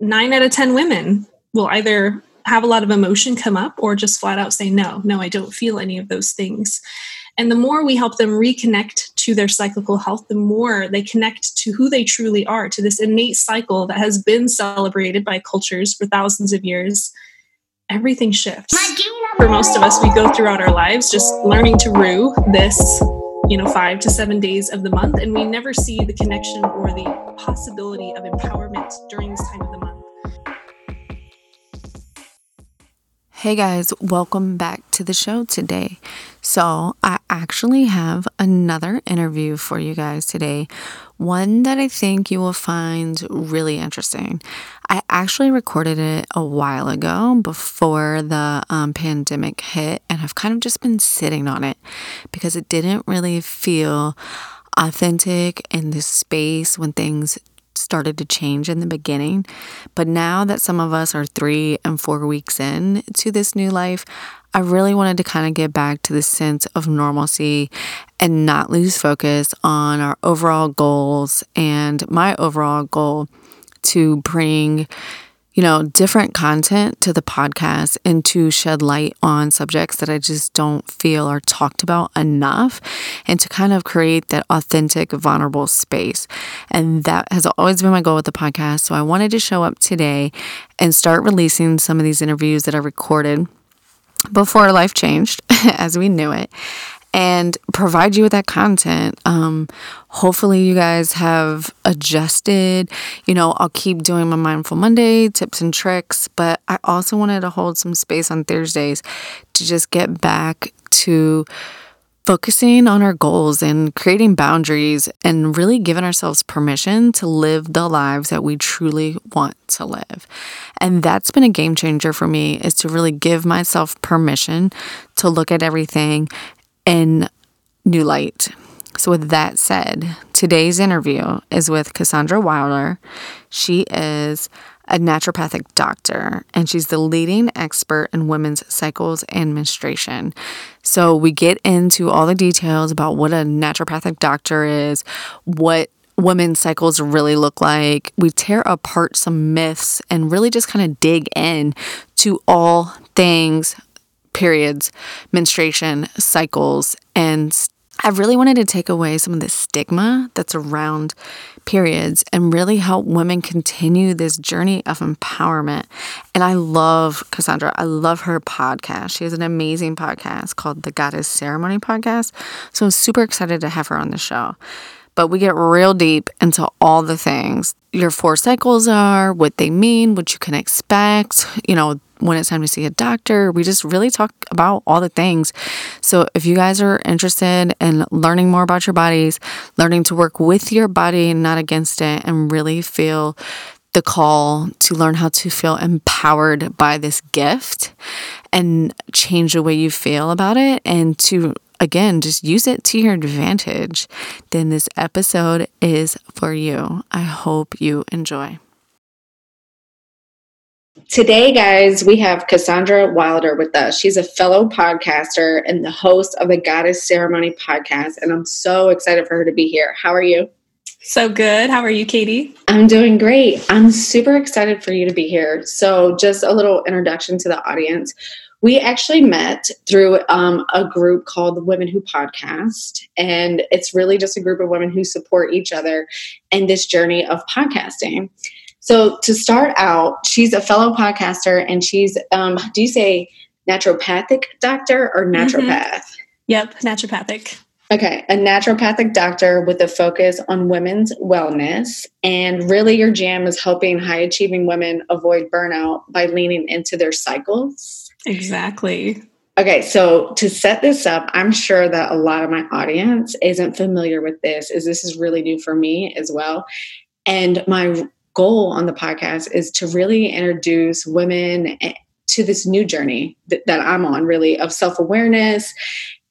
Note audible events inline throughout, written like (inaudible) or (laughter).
nine out of 10 women will either have a lot of emotion come up or just flat out say, no, no, I don't feel any of those things. And the more we help them reconnect to their cyclical health, the more they connect to who they truly are, to this innate cycle that has been celebrated by cultures for thousands of years. Everything shifts. For most of us, we go throughout our lives just learning to rue this, you know, five to seven days of the month, and we never see the connection or the possibility of empowerment during this time of the Hey guys, welcome back to the show today. So, I actually have another interview for you guys today, one that I think you will find really interesting. I actually recorded it a while ago before the um, pandemic hit, and I've kind of just been sitting on it because it didn't really feel authentic in this space when things started to change in the beginning. But now that some of us are three and four weeks in to this new life, I really wanted to kind of get back to the sense of normalcy and not lose focus on our overall goals and my overall goal to bring you know, different content to the podcast and to shed light on subjects that I just don't feel are talked about enough and to kind of create that authentic, vulnerable space. And that has always been my goal with the podcast. So I wanted to show up today and start releasing some of these interviews that I recorded before life changed (laughs) as we knew it and provide you with that content. Um, hopefully, you guys have adjusted. You know, I'll keep doing my Mindful Monday tips and tricks, but I also wanted to hold some space on Thursdays to just get back to focusing on our goals and creating boundaries and really giving ourselves permission to live the lives that we truly want to live. And that's been a game changer for me is to really give myself permission to look at everything in new light. So, with that said, today's interview is with Cassandra Wilder. She is a naturopathic doctor and she's the leading expert in women's cycles and menstruation. So, we get into all the details about what a naturopathic doctor is, what women's cycles really look like. We tear apart some myths and really just kind of dig in to all things periods, menstruation, cycles, and I really wanted to take away some of the stigma that's around periods and really help women continue this journey of empowerment. And I love Cassandra. I love her podcast. She has an amazing podcast called the Goddess Ceremony Podcast. So I'm super excited to have her on the show. But we get real deep into all the things your four cycles are, what they mean, what you can expect, you know, when it's time to see a doctor. We just really talk about all the things. So, if you guys are interested in learning more about your bodies, learning to work with your body, and not against it, and really feel the call to learn how to feel empowered by this gift and change the way you feel about it and to again just use it to your advantage then this episode is for you i hope you enjoy Today, guys, we have Cassandra Wilder with us. She's a fellow podcaster and the host of the Goddess Ceremony podcast. And I'm so excited for her to be here. How are you? So good. How are you, Katie? I'm doing great. I'm super excited for you to be here. So, just a little introduction to the audience. We actually met through um, a group called the Women Who Podcast. And it's really just a group of women who support each other in this journey of podcasting. So to start out, she's a fellow podcaster and she's, um, do you say naturopathic doctor or mm-hmm. naturopath? Mm-hmm. Yep, naturopathic. Okay, a naturopathic doctor with a focus on women's wellness. And really, your jam is helping high achieving women avoid burnout by leaning into their cycles. Exactly. Okay, so to set this up, I'm sure that a lot of my audience isn't familiar with this, as this is really new for me as well. And my goal on the podcast is to really introduce women to this new journey that, that I'm on, really, of self awareness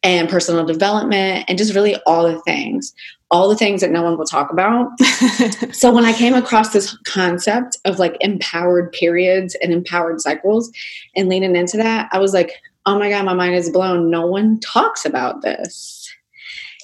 and personal development and just really all the things, all the things that no one will talk about. (laughs) so when I came across this concept of like empowered periods and empowered cycles and leaning into that, I was like, oh my God, my mind is blown. No one talks about this.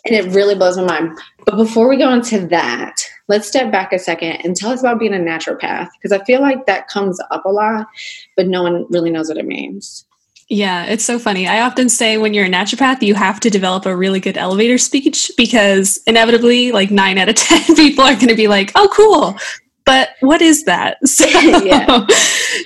And it really blows my mind. But before we go into that, let's step back a second and tell us about being a naturopath because I feel like that comes up a lot, but no one really knows what it means. Yeah, it's so funny. I often say when you're a naturopath, you have to develop a really good elevator speech because inevitably, like nine out of (laughs) 10 people are going to be like, oh, cool but what is that? (laughs) So, yeah.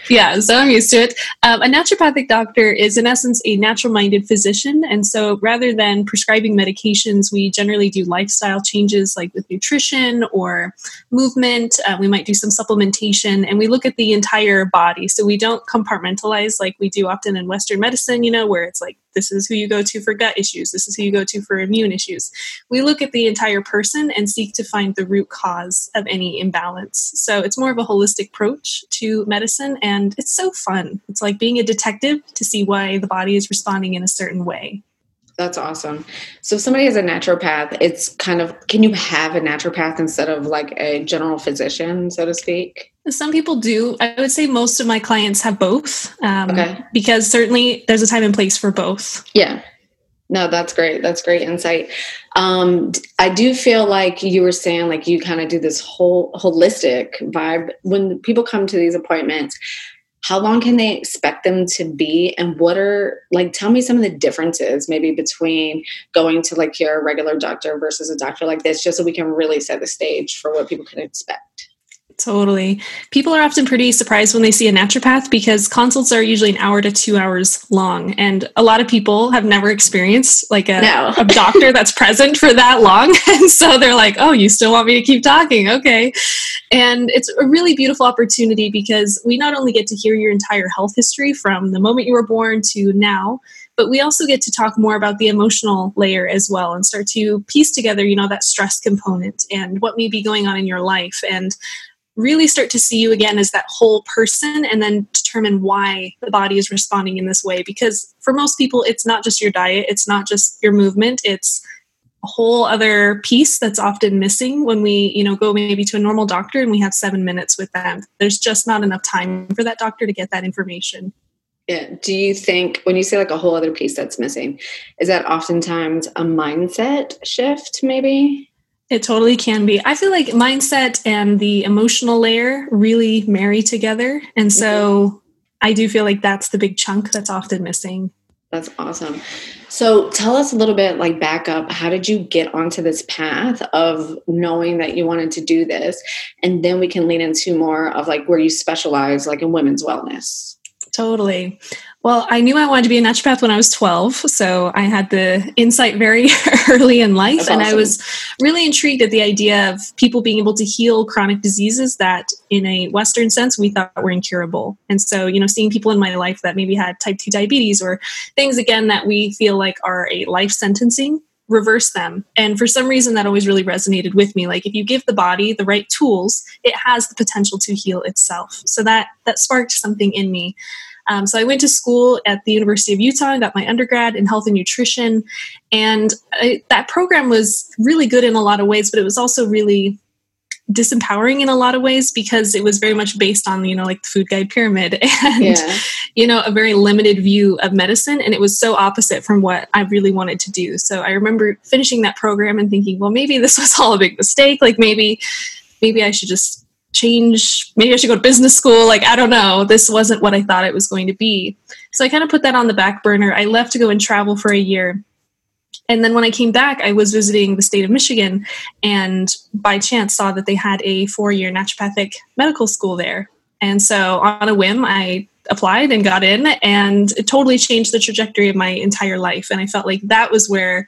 yeah, so I'm used to it. Um, a naturopathic doctor is, in essence, a natural minded physician. And so rather than prescribing medications, we generally do lifestyle changes like with nutrition or movement. Uh, we might do some supplementation and we look at the entire body. So we don't compartmentalize like we do often in Western medicine, you know, where it's like this is who you go to for gut issues. This is who you go to for immune issues. We look at the entire person and seek to find the root cause of any imbalance. So it's more of a holistic approach to medicine, and it's so fun. It's like being a detective to see why the body is responding in a certain way. That's awesome. So if somebody is a naturopath, it's kind of can you have a naturopath instead of like a general physician, so to speak? Some people do. I would say most of my clients have both. Um, okay. Because certainly there's a time and place for both. Yeah. No, that's great. That's great insight. Um, I do feel like you were saying, like you kind of do this whole holistic vibe when people come to these appointments. How long can they expect them to be, and what are like? Tell me some of the differences, maybe between going to like your regular doctor versus a doctor like this, just so we can really set the stage for what people can expect. Totally. People are often pretty surprised when they see a naturopath because consults are usually an hour to two hours long. And a lot of people have never experienced like a, no. a doctor that's present for that long. (laughs) And so they're like, oh, you still want me to keep talking? Okay. And it's a really beautiful opportunity because we not only get to hear your entire health history from the moment you were born to now, but we also get to talk more about the emotional layer as well and start to piece together you know that stress component and what may be going on in your life and really start to see you again as that whole person and then determine why the body is responding in this way because for most people it's not just your diet it's not just your movement it's a whole other piece that's often missing when we you know go maybe to a normal doctor and we have 7 minutes with them there's just not enough time for that doctor to get that information yeah. Do you think when you say like a whole other piece that's missing, is that oftentimes a mindset shift, maybe? It totally can be. I feel like mindset and the emotional layer really marry together. And so mm-hmm. I do feel like that's the big chunk that's often missing. That's awesome. So tell us a little bit like back up. How did you get onto this path of knowing that you wanted to do this? And then we can lean into more of like where you specialize, like in women's wellness. Totally. Well, I knew I wanted to be a naturopath when I was 12. So I had the insight very (laughs) early in life. That's and awesome. I was really intrigued at the idea of people being able to heal chronic diseases that, in a Western sense, we thought were incurable. And so, you know, seeing people in my life that maybe had type 2 diabetes or things, again, that we feel like are a life sentencing reverse them. And for some reason, that always really resonated with me. Like if you give the body the right tools, it has the potential to heal itself. So that that sparked something in me. Um, so I went to school at the University of Utah and got my undergrad in health and nutrition. And I, that program was really good in a lot of ways, but it was also really disempowering in a lot of ways because it was very much based on you know like the food guide pyramid (laughs) and yeah. you know a very limited view of medicine and it was so opposite from what i really wanted to do so i remember finishing that program and thinking well maybe this was all a big mistake like maybe maybe i should just change. Maybe i should go to business school. Like i don't know. This wasn't what i thought it was going to be. So i kind of put that on the back burner. I left to go and travel for a year. And then when I came back, I was visiting the state of Michigan and by chance saw that they had a four year naturopathic medical school there. And so on a whim, I applied and got in, and it totally changed the trajectory of my entire life. And I felt like that was where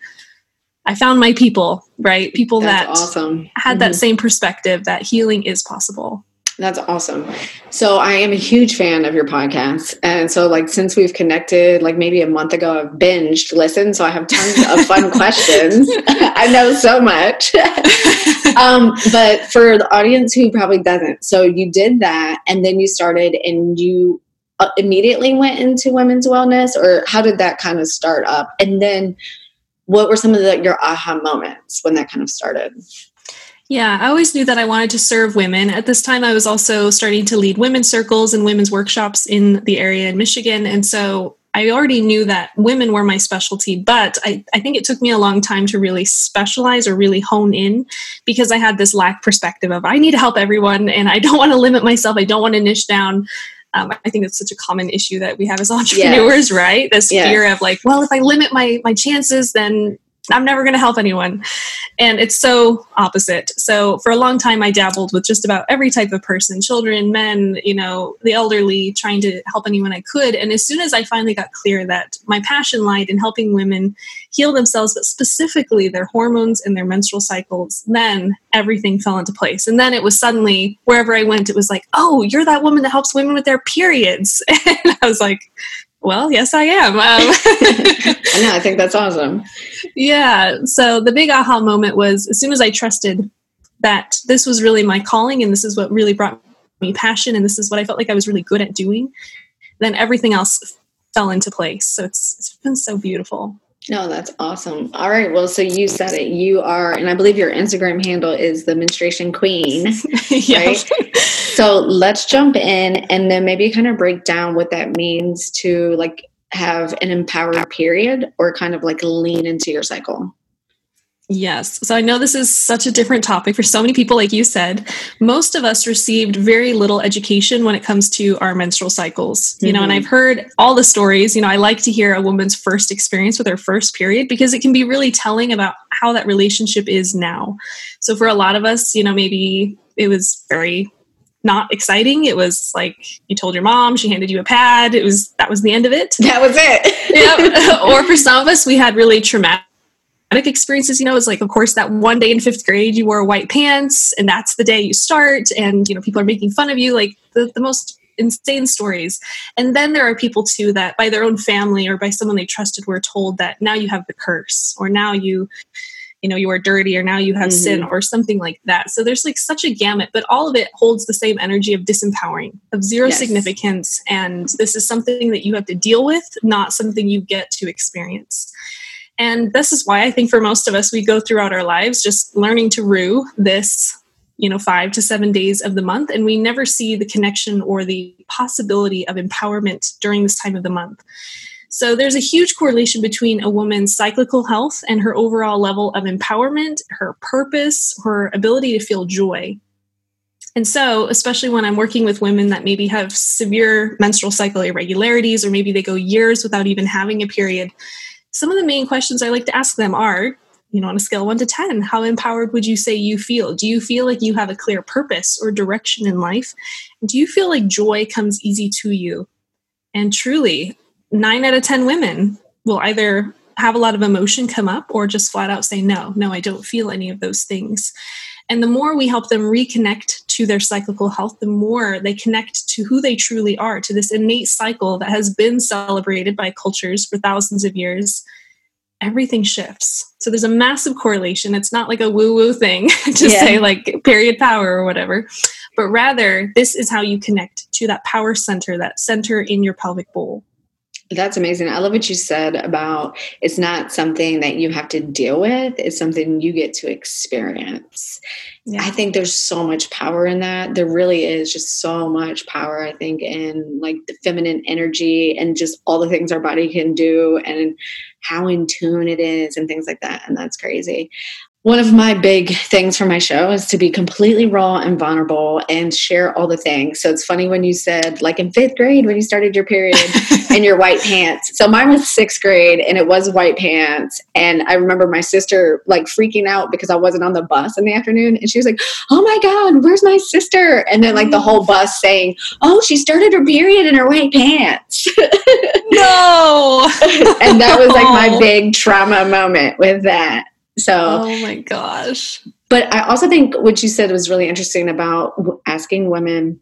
I found my people, right? People That's that awesome. had mm-hmm. that same perspective that healing is possible. That's awesome. So I am a huge fan of your podcast. And so like since we've connected like maybe a month ago, I've binged listened. So I have tons of fun (laughs) questions. I know so much. (laughs) um, but for the audience who probably doesn't, so you did that and then you started and you uh, immediately went into women's wellness or how did that kind of start up? And then what were some of the, your aha moments when that kind of started? Yeah, I always knew that I wanted to serve women. At this time, I was also starting to lead women's circles and women's workshops in the area in Michigan. And so I already knew that women were my specialty, but I, I think it took me a long time to really specialize or really hone in because I had this lack perspective of I need to help everyone and I don't (laughs) want to limit myself. I don't want to niche down. Um, I think it's such a common issue that we have as (laughs) entrepreneurs, right? This fear of like, well, if I limit my my chances, then I'm never going to help anyone. And it's so opposite. So for a long time, I dabbled with just about every type of person children, men, you know, the elderly, trying to help anyone I could. And as soon as I finally got clear that my passion lied in helping women heal themselves, but specifically their hormones and their menstrual cycles, then everything fell into place. And then it was suddenly, wherever I went, it was like, oh, you're that woman that helps women with their periods. (laughs) and I was like, well, yes, I am. Um, (laughs) (laughs) I know. I think that's awesome. Yeah. So the big aha moment was as soon as I trusted that this was really my calling and this is what really brought me passion and this is what I felt like I was really good at doing, then everything else fell into place. So it's, it's been so beautiful. No, that's awesome. All right. Well, so you said it. You are, and I believe your Instagram handle is the menstruation queen. (laughs) yes. Right? So let's jump in and then maybe kind of break down what that means to like have an empowered period or kind of like lean into your cycle. Yes. So I know this is such a different topic for so many people, like you said. Most of us received very little education when it comes to our menstrual cycles, you mm-hmm. know, and I've heard all the stories. You know, I like to hear a woman's first experience with her first period because it can be really telling about how that relationship is now. So for a lot of us, you know, maybe it was very not exciting. It was like you told your mom, she handed you a pad. It was that was the end of it. That was it. yeah. (laughs) (laughs) or for some of us, we had really traumatic experiences you know it's like of course that one day in fifth grade you wore white pants and that's the day you start and you know people are making fun of you like the, the most insane stories and then there are people too that by their own family or by someone they trusted were told that now you have the curse or now you you know you are dirty or now you have mm-hmm. sin or something like that so there's like such a gamut but all of it holds the same energy of disempowering of zero yes. significance and this is something that you have to deal with not something you get to experience and this is why I think for most of us, we go throughout our lives just learning to rue this, you know, five to seven days of the month. And we never see the connection or the possibility of empowerment during this time of the month. So there's a huge correlation between a woman's cyclical health and her overall level of empowerment, her purpose, her ability to feel joy. And so, especially when I'm working with women that maybe have severe menstrual cycle irregularities, or maybe they go years without even having a period, some of the main questions I like to ask them are, you know, on a scale one to 10, how empowered would you say you feel? Do you feel like you have a clear purpose or direction in life? Do you feel like joy comes easy to you? And truly, nine out of 10 women will either have a lot of emotion come up or just flat out say, no, no, I don't feel any of those things. And the more we help them reconnect to their cyclical health, the more they connect to who they truly are, to this innate cycle that has been celebrated by cultures for thousands of years. Everything shifts. So there's a massive correlation. It's not like a woo woo thing (laughs) to yeah. say like period power or whatever, but rather this is how you connect to that power center, that center in your pelvic bowl. That's amazing. I love what you said about it's not something that you have to deal with, it's something you get to experience. Yeah. I think there's so much power in that. There really is just so much power, I think, in like the feminine energy and just all the things our body can do and how in tune it is and things like that. And that's crazy one of my big things for my show is to be completely raw and vulnerable and share all the things. So it's funny when you said, like in fifth grade, when you started your period (laughs) and your white pants. So mine was sixth grade and it was white pants. And I remember my sister like freaking out because I wasn't on the bus in the afternoon. And she was like, oh my God, where's my sister? And then like the whole bus saying, oh, she started her period in her white pants. no. (laughs) and that was like my (laughs) big trauma moment with that. So, oh my gosh. But I also think what you said was really interesting about asking women,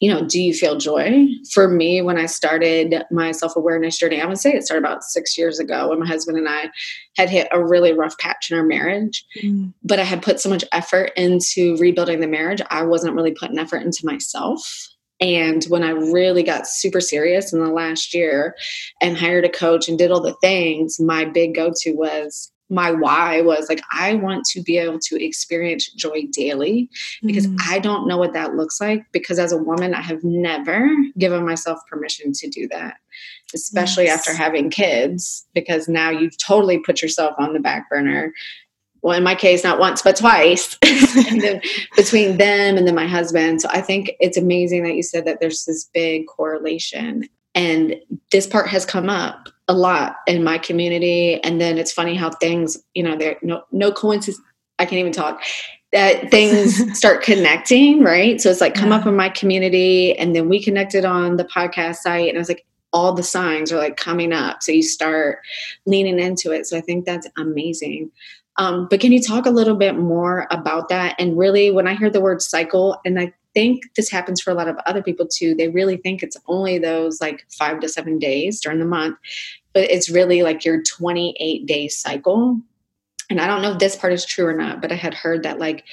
you know, do you feel joy? For me, when I started my self awareness journey, I would say it started about six years ago when my husband and I had hit a really rough patch in our marriage. Mm. But I had put so much effort into rebuilding the marriage, I wasn't really putting effort into myself. And when I really got super serious in the last year and hired a coach and did all the things, my big go to was my why was like I want to be able to experience joy daily because mm. I don't know what that looks like because as a woman I have never given myself permission to do that especially yes. after having kids because now you've totally put yourself on the back burner well in my case not once but twice (laughs) between them and then my husband so I think it's amazing that you said that there's this big correlation and this part has come up a lot in my community. And then it's funny how things, you know, there no no coincidence. I can't even talk. That (laughs) things start connecting, right? So it's like come yeah. up in my community, and then we connected on the podcast site, and I was like, all the signs are like coming up. So you start leaning into it. So I think that's amazing. Um, but can you talk a little bit more about that? And really, when I hear the word cycle, and I think this happens for a lot of other people too, they really think it's only those like five to seven days during the month, but it's really like your 28 day cycle. And I don't know if this part is true or not, but I had heard that like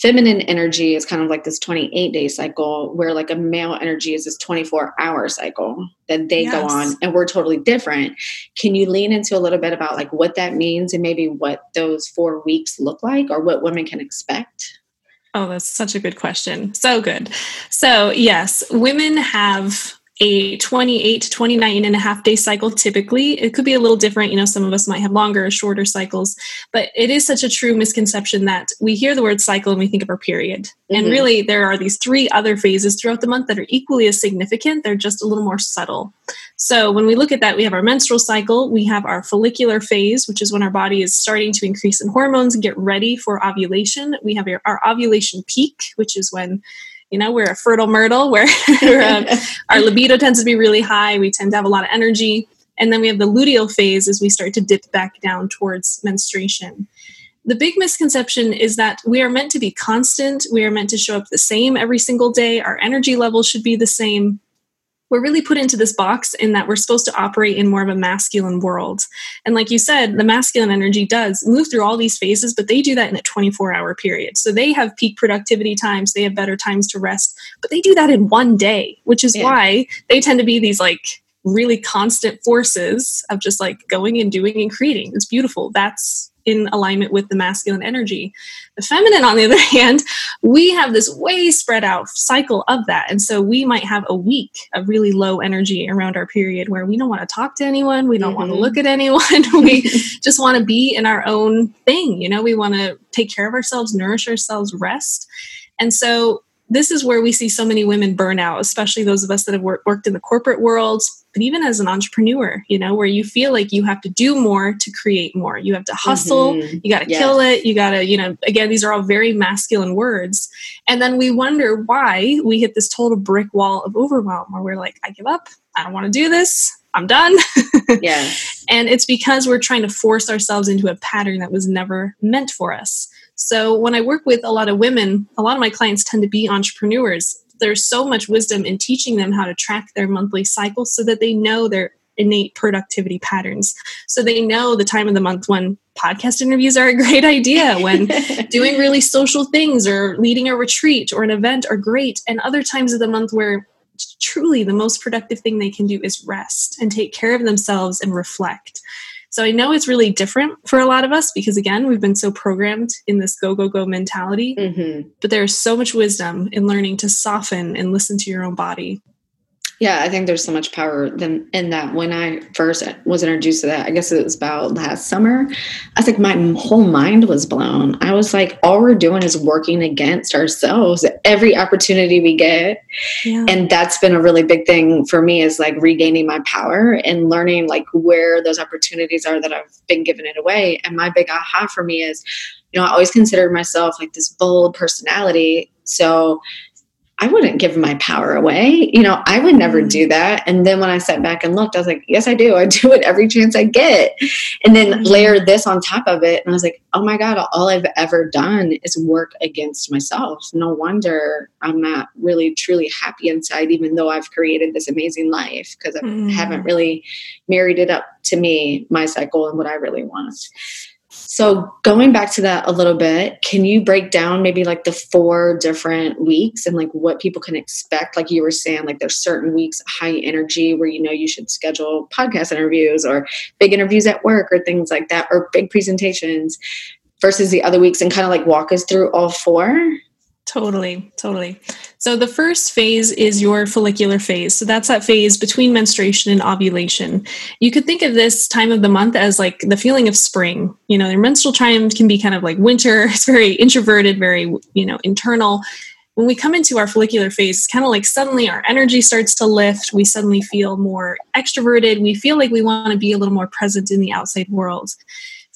feminine energy is kind of like this 28 day cycle where like a male energy is this 24 hour cycle that they yes. go on and we're totally different can you lean into a little bit about like what that means and maybe what those four weeks look like or what women can expect oh that's such a good question so good so yes women have a 28 to 29 and a half day cycle typically. It could be a little different you know some of us might have longer or shorter cycles but it is such a true misconception that we hear the word cycle and we think of our period. Mm-hmm. and really there are these three other phases throughout the month that are equally as significant. They're just a little more subtle. So when we look at that we have our menstrual cycle we have our follicular phase which is when our body is starting to increase in hormones and get ready for ovulation. We have our, our ovulation peak which is when you know we're a fertile myrtle (laughs) where um, our libido tends to be really high. We tend to have a lot of energy. And then we have the luteal phase as we start to dip back down towards menstruation. The big misconception is that we are meant to be constant. We are meant to show up the same every single day. Our energy level should be the same we're really put into this box in that we're supposed to operate in more of a masculine world. And like you said, the masculine energy does move through all these phases, but they do that in a 24 hour period. So they have peak productivity times, they have better times to rest, but they do that in one day, which is yeah. why they tend to be these like really constant forces of just like going and doing and creating. It's beautiful. That's in alignment with the masculine energy. The feminine, on the other (laughs) hand, we have this way spread out cycle of that. And so we might have a week of really low energy around our period where we don't want to talk to anyone, we don't mm-hmm. want to look at anyone, (laughs) we just want to be in our own thing. You know, we want to take care of ourselves, nourish ourselves, rest. And so this is where we see so many women burn out, especially those of us that have work, worked in the corporate world, but even as an entrepreneur, you know, where you feel like you have to do more to create more. You have to hustle, mm-hmm. you got to yes. kill it, you got to, you know, again, these are all very masculine words. And then we wonder why we hit this total brick wall of overwhelm where we're like, I give up, I don't want to do this. I'm done. (laughs) yeah. And it's because we're trying to force ourselves into a pattern that was never meant for us. So when I work with a lot of women, a lot of my clients tend to be entrepreneurs. There's so much wisdom in teaching them how to track their monthly cycles so that they know their innate productivity patterns. So they know the time of the month when podcast interviews are a great idea, when (laughs) doing really social things or leading a retreat or an event are great, and other times of the month where truly the most productive thing they can do is rest and take care of themselves and reflect. So I know it's really different for a lot of us because, again, we've been so programmed in this go, go, go mentality. Mm-hmm. But there's so much wisdom in learning to soften and listen to your own body. Yeah, I think there's so much power in that. When I first was introduced to that, I guess it was about last summer. I was like, my whole mind was blown. I was like, all we're doing is working against ourselves every opportunity we get, yeah. and that's been a really big thing for me. Is like regaining my power and learning like where those opportunities are that I've been giving it away. And my big aha for me is, you know, I always considered myself like this bold personality. So I wouldn't give my power away. You know, I would never do mm. that. And then when I sat back and looked, I was like, yes, I do. I do it every chance I get. And then mm-hmm. layer this on top of it. And I was like, oh my God, all I've ever done is work against myself. No wonder I'm not really truly happy inside, even though I've created this amazing life because I mm. haven't really married it up to me, my cycle, and what I really want. So, going back to that a little bit, can you break down maybe like the four different weeks and like what people can expect? Like you were saying, like there's certain weeks, high energy, where you know you should schedule podcast interviews or big interviews at work or things like that, or big presentations versus the other weeks, and kind of like walk us through all four? Totally, totally. So the first phase is your follicular phase. So that's that phase between menstruation and ovulation. You could think of this time of the month as like the feeling of spring. You know, your menstrual time can be kind of like winter. (laughs) It's very introverted, very, you know, internal. When we come into our follicular phase, it's kind of like suddenly our energy starts to lift. We suddenly feel more extroverted. We feel like we want to be a little more present in the outside world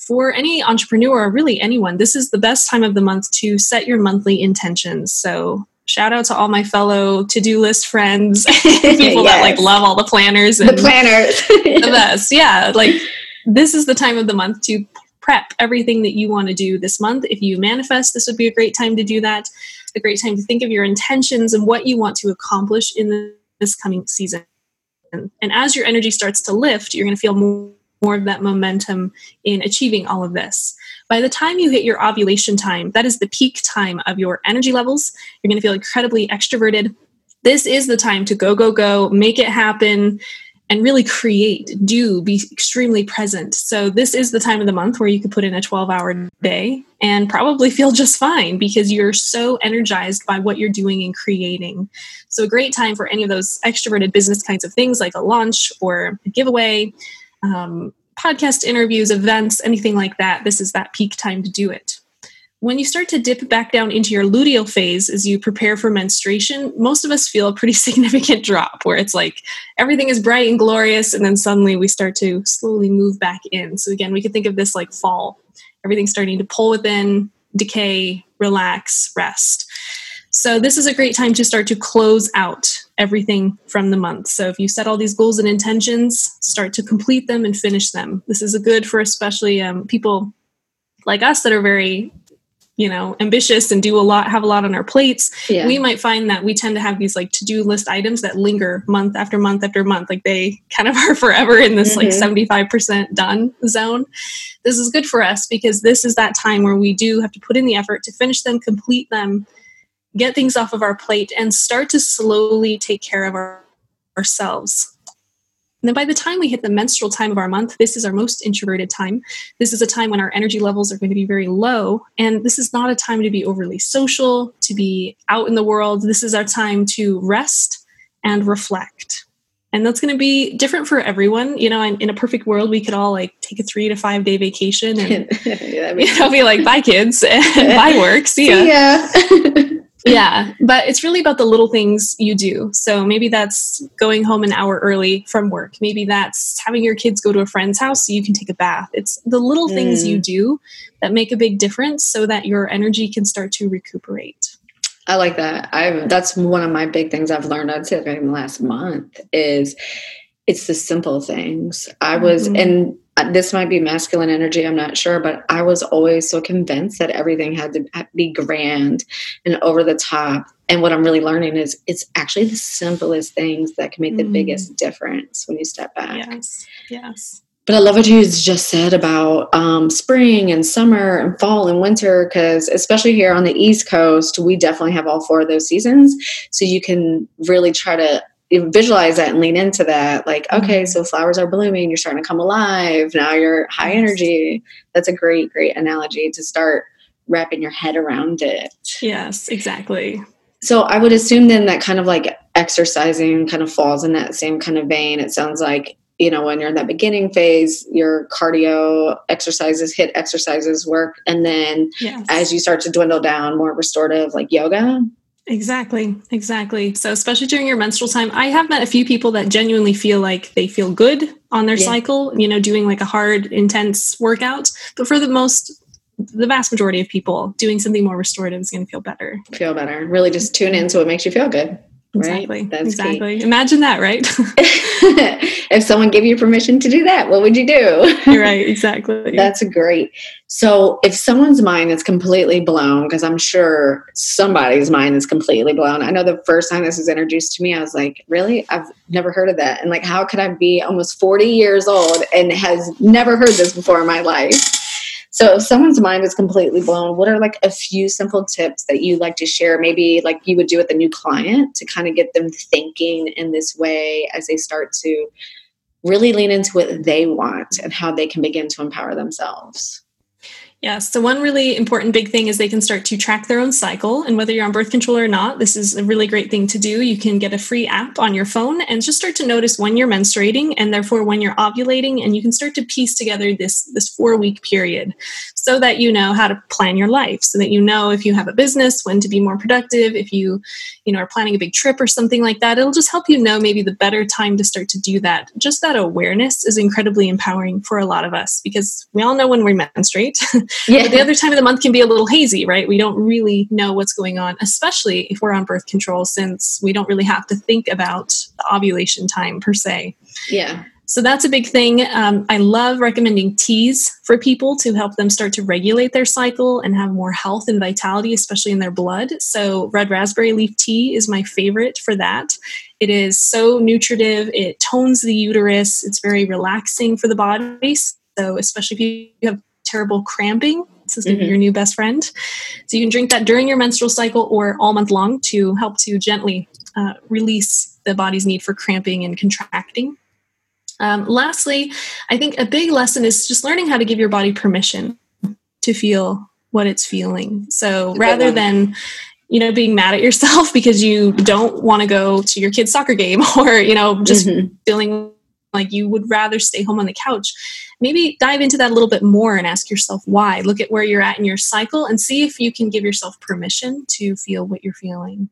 for any entrepreneur or really anyone, this is the best time of the month to set your monthly intentions. So shout out to all my fellow to-do list friends, (laughs) people yes. that like love all the planners and the (laughs) planners. the best. Yeah. Like this is the time of the month to prep everything that you want to do this month. If you manifest, this would be a great time to do that. A great time to think of your intentions and what you want to accomplish in this coming season. And as your energy starts to lift, you're going to feel more more of that momentum in achieving all of this. By the time you hit your ovulation time, that is the peak time of your energy levels. You're going to feel incredibly extroverted. This is the time to go, go, go, make it happen, and really create, do, be extremely present. So, this is the time of the month where you could put in a 12 hour day and probably feel just fine because you're so energized by what you're doing and creating. So, a great time for any of those extroverted business kinds of things like a launch or a giveaway um, podcast interviews, events, anything like that, this is that peak time to do it. When you start to dip back down into your luteal phase as you prepare for menstruation, most of us feel a pretty (laughs) significant drop where it's like everything is bright and glorious, and then suddenly we start to slowly move back in. So, again, we could think of this like fall. Everything's starting to pull within, decay, relax, rest. So, this is a great time to start to close out everything from the month. So, if you set all these goals and intentions, start to complete them and finish them. This is a good for especially um, people like us that are very you know ambitious and do a lot have a lot on our plates yeah. we might find that we tend to have these like to-do list items that linger month after month after month like they kind of (laughs) are forever in this mm-hmm. like 75% done zone this is good for us because this is that time where we do have to put in the effort to finish them complete them get things off of our plate and start to slowly take care of our, ourselves. And then by the time we hit the menstrual time of our month, this is our most introverted time. This is a time when our energy levels are going to be very low. And this is not a time to be overly social, to be out in the world. This is our time to rest and reflect. And that's going to be different for everyone. You know, in, in a perfect world, we could all like take a three to five day vacation and (laughs) yeah, you know, be like, bye kids (laughs) and bye work. See ya. See (laughs) ya. Yeah, but it's really about the little things you do. So maybe that's going home an hour early from work. Maybe that's having your kids go to a friend's house so you can take a bath. It's the little mm. things you mm. do that make a big difference so that your energy can start to recuperate. I like that. I that's one of my big things I've learned. I'd say in the last month is it's the simple things. I was mm-hmm. and this might be masculine energy i'm not sure but i was always so convinced that everything had to be grand and over the top and what i'm really learning is it's actually the simplest things that can make the mm. biggest difference when you step back yes yes but I love what you just said about um, spring and summer and fall and winter, because especially here on the East Coast, we definitely have all four of those seasons. So you can really try to visualize that and lean into that like okay mm-hmm. so flowers are blooming you're starting to come alive now you're high energy. That's a great great analogy to start wrapping your head around it. Yes exactly. So i would assume then that kind of like exercising kind of falls in that same kind of vein. It sounds like you know when you're in that beginning phase your cardio exercises HIIT exercises work and then yes. as you start to dwindle down more restorative like yoga Exactly, exactly. So, especially during your menstrual time, I have met a few people that genuinely feel like they feel good on their yeah. cycle, you know, doing like a hard, intense workout. But for the most, the vast majority of people, doing something more restorative is going to feel better. Feel better. Really just tune in so it makes you feel good. Exactly. That's exactly. Key. Imagine that, right? (laughs) (laughs) if someone gave you permission to do that, what would you do? You're (laughs) right. Exactly. That's great. So, if someone's mind is completely blown, because I'm sure somebody's mind is completely blown. I know the first time this was introduced to me, I was like, really? I've never heard of that. And like, how could I be almost 40 years old and has never heard this before in my life? So if someone's mind is completely blown, what are like a few simple tips that you like to share? Maybe like you would do with a new client to kind of get them thinking in this way as they start to really lean into what they want and how they can begin to empower themselves. Yeah, so one really important big thing is they can start to track their own cycle. And whether you're on birth control or not, this is a really great thing to do. You can get a free app on your phone and just start to notice when you're menstruating and therefore when you're ovulating. And you can start to piece together this, this four week period so that you know how to plan your life, so that you know if you have a business, when to be more productive, if you, you know, are planning a big trip or something like that. It'll just help you know maybe the better time to start to do that. Just that awareness is incredibly empowering for a lot of us because we all know when we menstruate. (laughs) Yeah. the other time of the month can be a little hazy, right? We don't really know what's going on, especially if we're on birth control, since we don't really have to think about the ovulation time per se. Yeah. So that's a big thing. Um, I love recommending teas for people to help them start to regulate their cycle and have more health and vitality, especially in their blood. So, red raspberry leaf tea is my favorite for that. It is so nutritive, it tones the uterus, it's very relaxing for the body. So, especially if you have terrible cramping. This is mm-hmm. your new best friend. So you can drink that during your menstrual cycle or all month long to help to gently uh, release the body's need for cramping and contracting. Um, lastly, I think a big lesson is just learning how to give your body permission to feel what it's feeling. So rather than you know being mad at yourself (laughs) because you don't want to go to your kid's soccer game (laughs) or you know just mm-hmm. feeling like you would rather stay home on the couch maybe dive into that a little bit more and ask yourself why look at where you're at in your cycle and see if you can give yourself permission to feel what you're feeling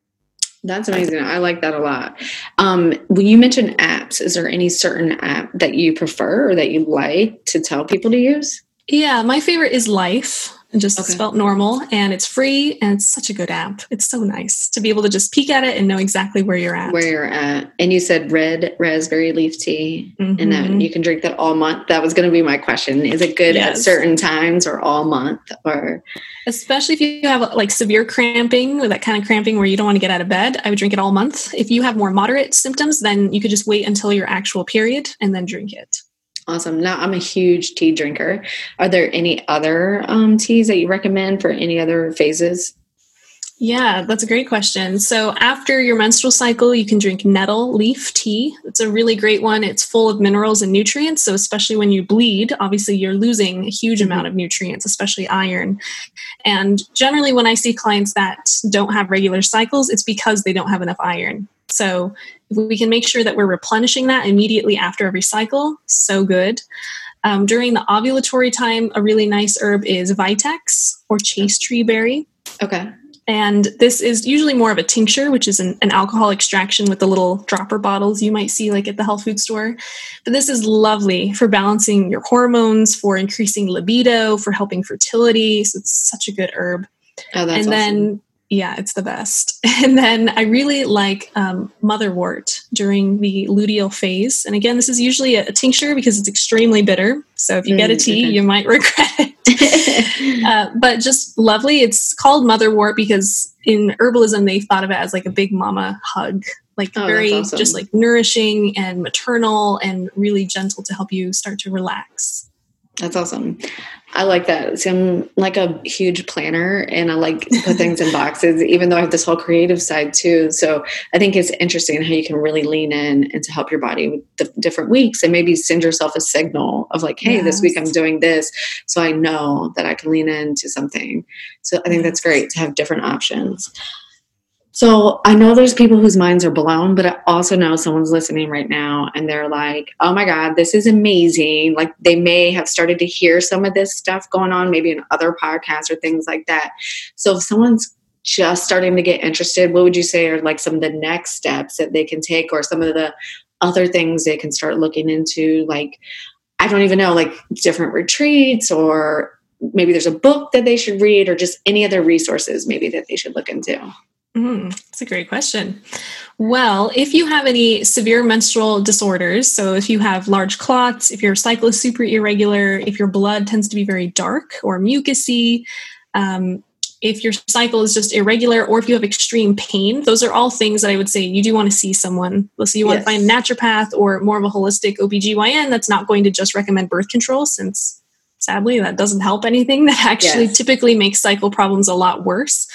that's amazing. I like that a lot. Um, when you mentioned apps, is there any certain app that you prefer or that you like to tell people to use? Yeah, my favorite is Life just okay. spelt normal and it's free and it's such a good app it's so nice to be able to just peek at it and know exactly where you're at where you're at and you said red raspberry leaf tea mm-hmm. and that mm-hmm. you can drink that all month that was going to be my question is it good yes. at certain times or all month or especially if you have like severe cramping or that kind of cramping where you don't want to get out of bed i would drink it all month if you have more moderate symptoms then you could just wait until your actual period and then drink it Awesome. Now, I'm a huge tea drinker. Are there any other um, teas that you recommend for any other phases? Yeah, that's a great question. So, after your menstrual cycle, you can drink nettle leaf tea. It's a really great one. It's full of minerals and nutrients. So, especially when you bleed, obviously you're losing a huge amount of nutrients, especially iron. And generally, when I see clients that don't have regular cycles, it's because they don't have enough iron. So if we can make sure that we're replenishing that immediately after every cycle, so good. Um, during the ovulatory time, a really nice herb is Vitex or chaste tree berry. Okay. And this is usually more of a tincture, which is an, an, alcohol extraction with the little dropper bottles you might see like at the health food store. But this is lovely for balancing your hormones, for increasing libido, for helping fertility. So it's such a good herb. Oh, and awesome. then yeah, it's the best. (laughs) And then I really like um, motherwort during the luteal phase. And again, this is usually a, a tincture because it's extremely bitter. So if you mm, get a mm, tea, okay. you might (laughs) regret it. (laughs) uh, but just lovely. It's called motherwort because in herbalism, they thought of it as like a big mama hug, like oh, very awesome. just like nourishing and maternal and really gentle to help you start to relax. That's awesome. I like that. See, I'm like a huge planner and I like to put things in (laughs) boxes, even though I have this whole creative side too. So I think it's interesting how you can really lean in and to help your body with the different weeks and maybe send yourself a signal of like, hey, yes. this week I'm doing this. So I know that I can lean into something. So I think that's great to have different options. So I know there's people whose minds are blown, but I also know someone's listening right now and they're like, oh my God, this is amazing. Like they may have started to hear some of this stuff going on, maybe in other podcasts or things like that. So if someone's just starting to get interested, what would you say are like some of the next steps that they can take or some of the other things they can start looking into? Like, I don't even know, like different retreats or maybe there's a book that they should read or just any other resources maybe that they should look into. Mm, that's a great question. Well, if you have any severe menstrual disorders, so if you have large clots, if your cycle is super irregular, if your blood tends to be very dark or mucousy, um, if your cycle is just irregular, or if you have extreme pain, those are all things that I would say you do want to see someone. So you want yes. to find a naturopath or more of a holistic OBGYN that's not going to just recommend birth control since sadly, that doesn't help anything. (laughs) That actually yes. typically makes cycle problems a lot worse.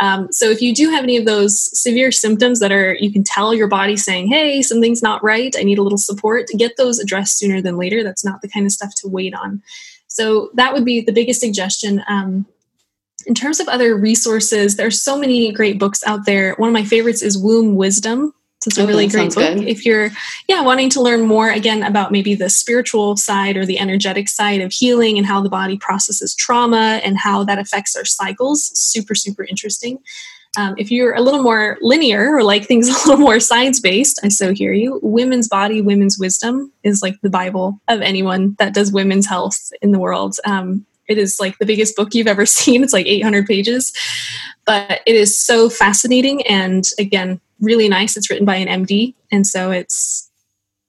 Um, so if you do have any of those severe symptoms that are, you can tell your body saying, hey, something's not right, I need a little support, get those addressed sooner than later. That's not the kind of stuff to wait on. So that would be the biggest suggestion. Um, in terms of other resources, there are so many great books out there. One of my favorites is Womb Wisdom it's a really great book. Good. If you're, yeah, wanting to learn more again about maybe the spiritual side or the energetic side of healing and how the body processes trauma and how that affects our cycles, super, super interesting. Um, if you're a little more linear or like things (laughs) a little more science based, I so hear you. Women's Body, Women's Wisdom is like the Bible of anyone that does women's health in the world. Um, it is like the biggest book you've ever (laughs) seen. It's like 800 pages, but it is so fascinating and again, really nice. It's written by an MD. And so it's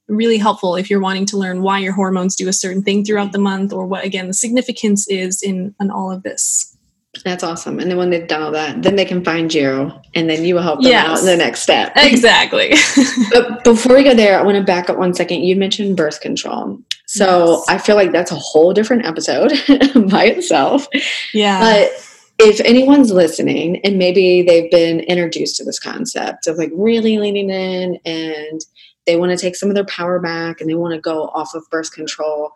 really helpful if you're wanting to learn why your hormones do a certain thing throughout the month or what, again, the significance is in, in all of this. That's awesome. And then when they've done all that, then they can find you and then you will help them yes. out in the next step. (laughs) Exactly. (laughs) but before we go there, I want to back up one second. You mentioned birth control. So yes. I feel like that's a whole different episode (laughs) by itself. Yeah. But if anyone's listening and maybe they've been introduced to this concept of like really leaning in and they want to take some of their power back and they want to go off of birth control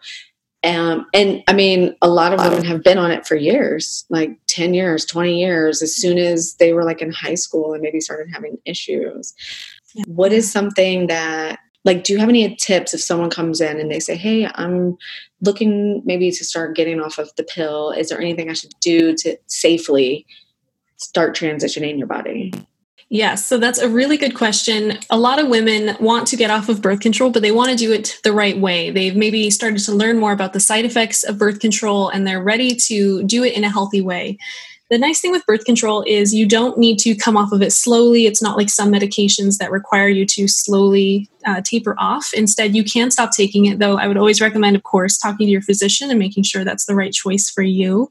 um, and I mean, a lot of women have been on it for years, like 10 years, 20 years, as soon as they were like in high school and maybe started having issues. Yeah. What is something that like do you have any tips if someone comes in and they say hey i'm looking maybe to start getting off of the pill is there anything i should do to safely start transitioning your body Yes, so that's a really good question. A lot of women want to get off of birth control, but they want to do it the right way. They've maybe started to learn more about the side effects of birth control and they're ready to do it in a healthy way. The nice thing with birth control is you don't need to come off of it slowly. It's not like some medications that require you to slowly uh, taper off. Instead, you can stop taking it, though I would always recommend, of course, talking to your physician and making sure that's the right choice for you.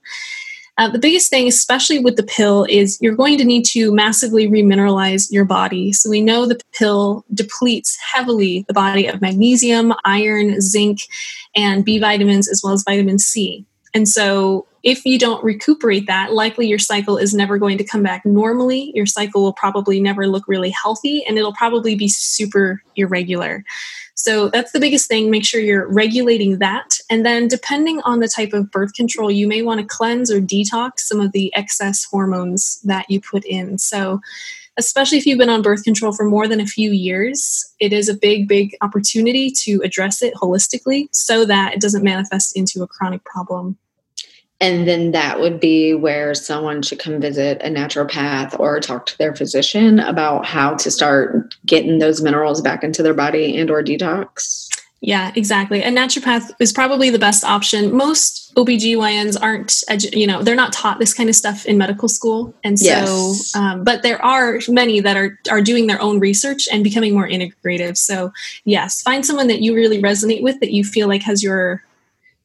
Uh, the biggest thing, especially with the pill, is you're going to need to massively remineralize your body. So we know the pill depletes heavily the body of magnesium, iron, zinc, and B vitamins, as well as vitamin C. And so if you don't recuperate that, likely your cycle is never going to come back normally. Your cycle will probably never look really healthy and it'll probably be super irregular. So that's the biggest thing. Make sure you're regulating that. And then, depending on the type of birth control, you may want to cleanse or detox some of the excess hormones that you put in. So, especially if you've been on birth control for more than a few years, it is a big, big opportunity to address it holistically so that it doesn't manifest into a chronic problem and then that would be where someone should come visit a naturopath or talk to their physician about how to start getting those minerals back into their body and or detox. Yeah exactly. A naturopath is probably the best option. Most obgyns aren't you know they're not taught this kind of stuff in medical school. And so yes. um, but there are many that are are doing their own research and becoming more integrative. So yes find someone that you really resonate with that you feel like has your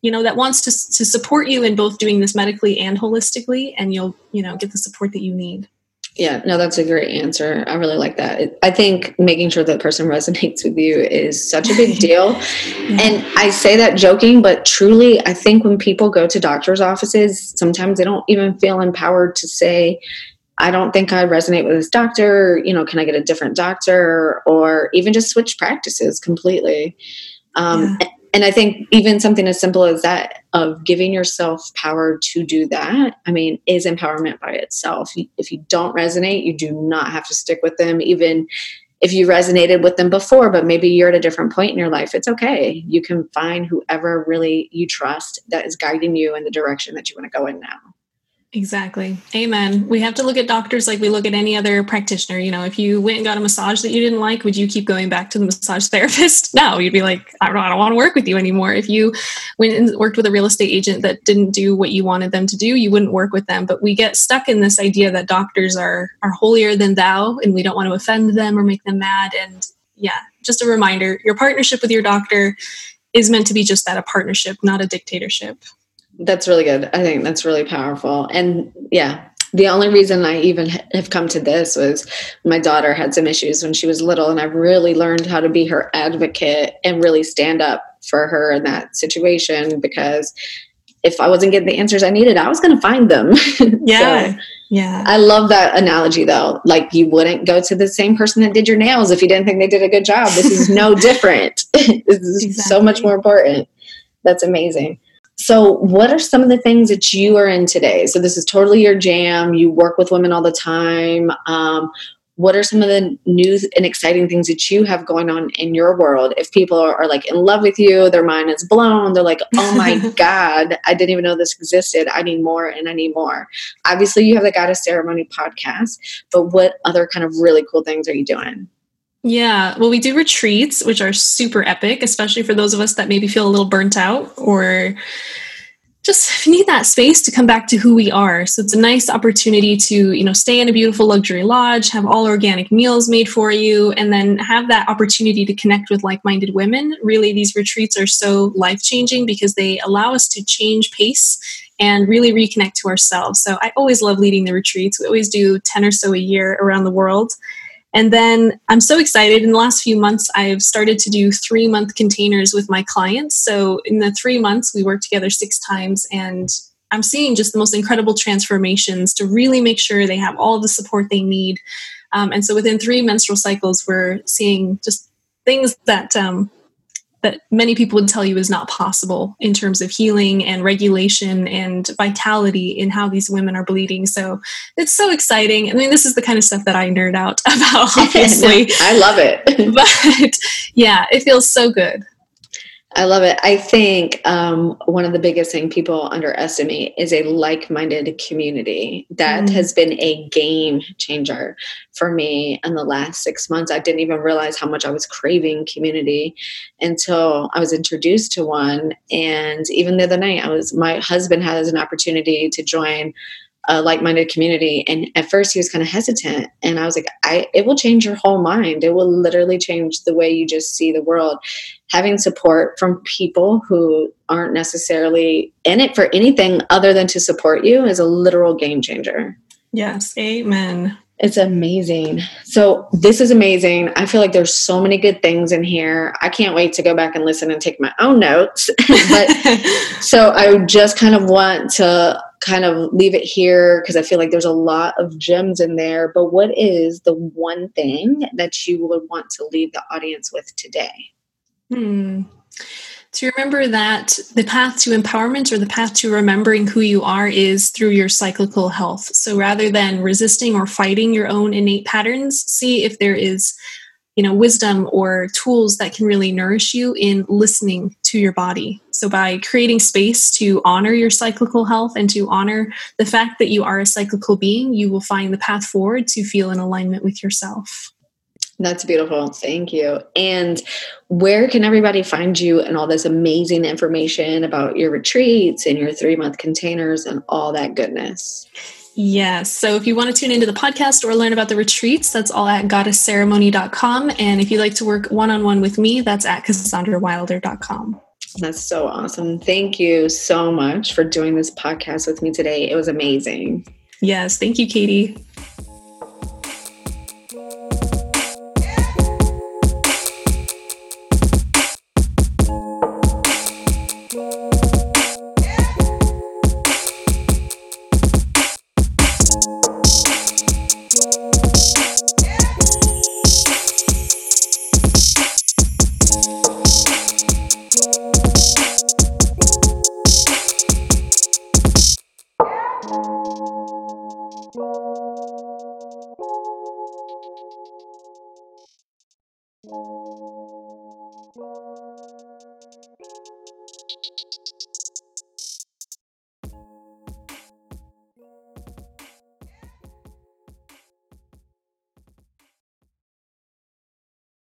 you know that wants to, to support you in both doing this medically and holistically and you'll you know get the support that you need yeah no that's a great answer i really like that i think making sure that person (laughs) resonates with you is such a big (laughs) deal yeah. and i say that joking but truly i think when people go to doctors offices sometimes they don't even feel empowered to say I don't think I resonate with this doctor. You know, can I get a different doctor or even just switch practices completely? Um, yeah and I think even something as simple as that of giving yourself power to do that, I mean, is empowerment by itself. If you don't resonate, you do not have to stick with them, even if you resonated with them before, but maybe you're at a different point in your life. It's okay. You can find whoever really you trust that is guiding you in the direction that you want to go in now. Exactly. Amen. We have to look at doctors like we look at any other practitioner. You know, if you went and got a massage that you didn't like, would you keep going back to the massage (laughs) therapist? No, you'd be like, I don't, I don't want to work with you anymore. If you went and worked with a real estate agent that didn't do what you wanted them to do, you wouldn't work with them. But we get stuck in this idea that doctors are are holier than thou and we don't want to offend them or make them mad. And yeah, just a reminder, your partnership with your doctor is meant to be just that, a partnership, not a dictatorship. That's really good. I think that's really powerful. And yeah, the only reason I even have come to this was my daughter had some issues when she was little, and I really learned how to be her advocate and really stand up for her in that situation because if I wasn't getting the answers I needed, I was going to find them. (laughs) Yeah. so, yeah. I love that analogy though. Like you wouldn't go to the same person that did your nails if you didn't think they did a good job. This is no (laughs) different. (laughs) this is exactly. so much more important. That's amazing. So, what are some of the things that you are in today? So, this is totally your jam. You work with women all the time. Um, what are some of the new and exciting things that you have going on in your world if people are, are, like in love with you their mind is blown they're like oh my (laughs) god i didn't even know this existed i need more and i need more obviously you have the goddess ceremony podcast but what other kind of really cool things are you doing yeah, well, we do retreats, which are super epic, especially for those of us that maybe feel a little burnt out or just (laughs) need that space to come back to who we are. So it's a nice opportunity to, you know, stay in a beautiful luxury lodge, have all organic meals made for you, and then have that opportunity to connect with like-minded women. Really, these retreats are so life-changing because they allow us to change pace and really reconnect to ourselves. So I always love leading the retreats. We always do 10 or so a year around the world. And then I'm so excited. In the last few months, I've started to do three month containers with my clients. So in the three months, we work together six times, and I'm seeing just the most incredible transformations to really make sure they have all the support they need. Um, and so within three menstrual cycles, we're seeing just things that um, that many people would tell you is not possible in terms of healing and regulation and vitality in how these women are bleeding. So it's so exciting. I mean, this is the kind of stuff that I nerd out (laughs) about, (laughs) obviously. I love it. (laughs) but yeah, it feels so good. I love it. I think um, one of the biggest thing people underestimate is a like-minded community. That mm. has been a game changer for me in the last six months. I didn't even realize how much I was craving community until I was introduced to one. And even the other night, I was my husband has an opportunity to join a like-minded community and at first he was kind of hesitant and i was like i it will change your whole mind it will literally change the way you just see the world having support from people who aren't necessarily in it for anything other than to support you is a literal game changer yes amen it's amazing. So, this is amazing. I feel like there's so many good things in here. I can't wait to go back and listen and take my own notes. (laughs) but (laughs) so, I just kind of want to kind of leave it here because I feel like there's a lot of gems in there. But what is the one thing that you would want to leave the audience with today? Hmm to remember that the path to empowerment or the path to remembering who you are is through your cyclical health. So rather than resisting or fighting your own innate patterns, see if there is you know wisdom or tools that can really nourish you in listening to your body so by creating space to honor your cyclical health and to honor the fact that you are a cyclical being you will find the path forward to feel in alignment with yourself that's beautiful. Thank you. And where can everybody find you and all this amazing information about your retreats and your three month containers and all that goodness? Yes. So if you want to tune into the podcast or learn about the retreats, that's all at goddessceremony.com. And if you'd like to work one on one with me, that's at cassandrawilder.com. That's so awesome. Thank you so much for doing this podcast with me today. It was amazing. Yes. Thank you, Katie.